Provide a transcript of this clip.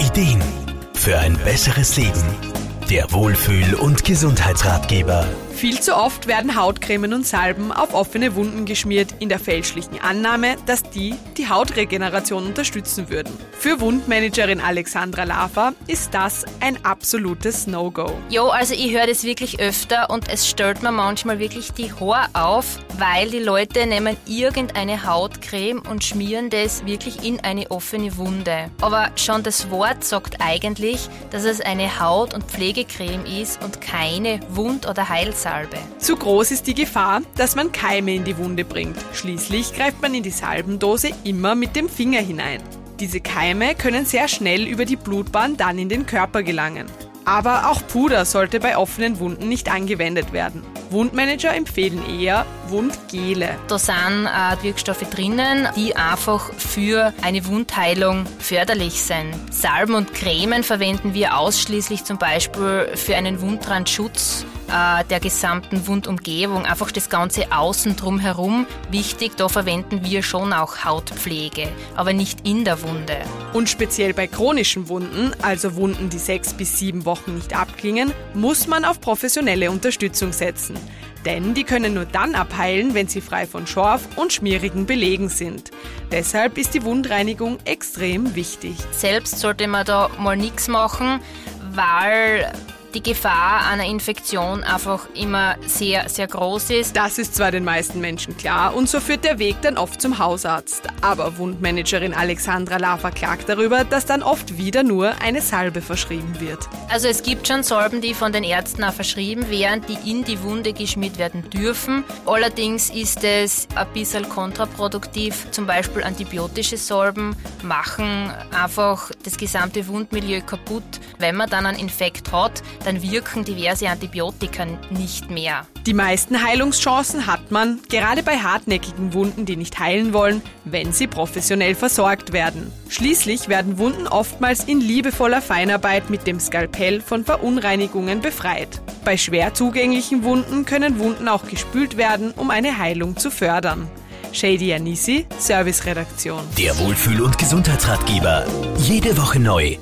Ideen für ein besseres Leben. Der Wohlfühl- und Gesundheitsratgeber. Viel zu oft werden Hautcremen und Salben auf offene Wunden geschmiert, in der fälschlichen Annahme, dass die die Hautregeneration unterstützen würden. Für Wundmanagerin Alexandra Lava ist das ein absolutes No-Go. Jo, also ich höre das wirklich öfter und es stellt mir manchmal wirklich die Haare auf, weil die Leute nehmen irgendeine Hautcreme und schmieren das wirklich in eine offene Wunde. Aber schon das Wort sagt eigentlich, dass es eine Haut- und Pflegecreme ist und keine Wund- oder Heilsalbe. Salbe. Zu groß ist die Gefahr, dass man Keime in die Wunde bringt. Schließlich greift man in die Salbendose immer mit dem Finger hinein. Diese Keime können sehr schnell über die Blutbahn dann in den Körper gelangen. Aber auch Puder sollte bei offenen Wunden nicht angewendet werden. Wundmanager empfehlen eher Wundgele. Da sind äh, Wirkstoffe drinnen, die einfach für eine Wundheilung förderlich sind. Salben und Cremen verwenden wir ausschließlich zum Beispiel für einen Wundbrandschutz äh, der gesamten Wundumgebung, einfach das ganze Außen drumherum. Wichtig, da verwenden wir schon auch Hautpflege, aber nicht in der Wunde. Und speziell bei chronischen Wunden, also Wunden, die sechs bis sieben Wochen nicht abklingen, muss man auf professionelle Unterstützung setzen. Denn die können nur dann abheilen, wenn sie frei von Schorf und schmierigen Belegen sind. Deshalb ist die Wundreinigung extrem wichtig. Selbst sollte man da mal nichts machen, weil die Gefahr einer Infektion einfach immer sehr, sehr groß ist. Das ist zwar den meisten Menschen klar und so führt der Weg dann oft zum Hausarzt. Aber Wundmanagerin Alexandra Lava klagt darüber, dass dann oft wieder nur eine Salbe verschrieben wird. Also es gibt schon Salben, die von den Ärzten auch verschrieben werden, die in die Wunde geschmiert werden dürfen. Allerdings ist es ein bisschen kontraproduktiv. Zum Beispiel antibiotische Salben machen einfach das gesamte Wundmilieu kaputt. Wenn man dann einen Infekt hat, dann wirken diverse Antibiotika nicht mehr. Die meisten Heilungschancen hat man, gerade bei hartnäckigen Wunden, die nicht heilen wollen, wenn sie professionell versorgt werden. Schließlich werden Wunden oftmals in liebevoller Feinarbeit mit dem Skalpell von Verunreinigungen befreit. Bei schwer zugänglichen Wunden können Wunden auch gespült werden, um eine Heilung zu fördern. Shady Anisi, Serviceredaktion. Der Wohlfühl- und Gesundheitsratgeber. Jede Woche neu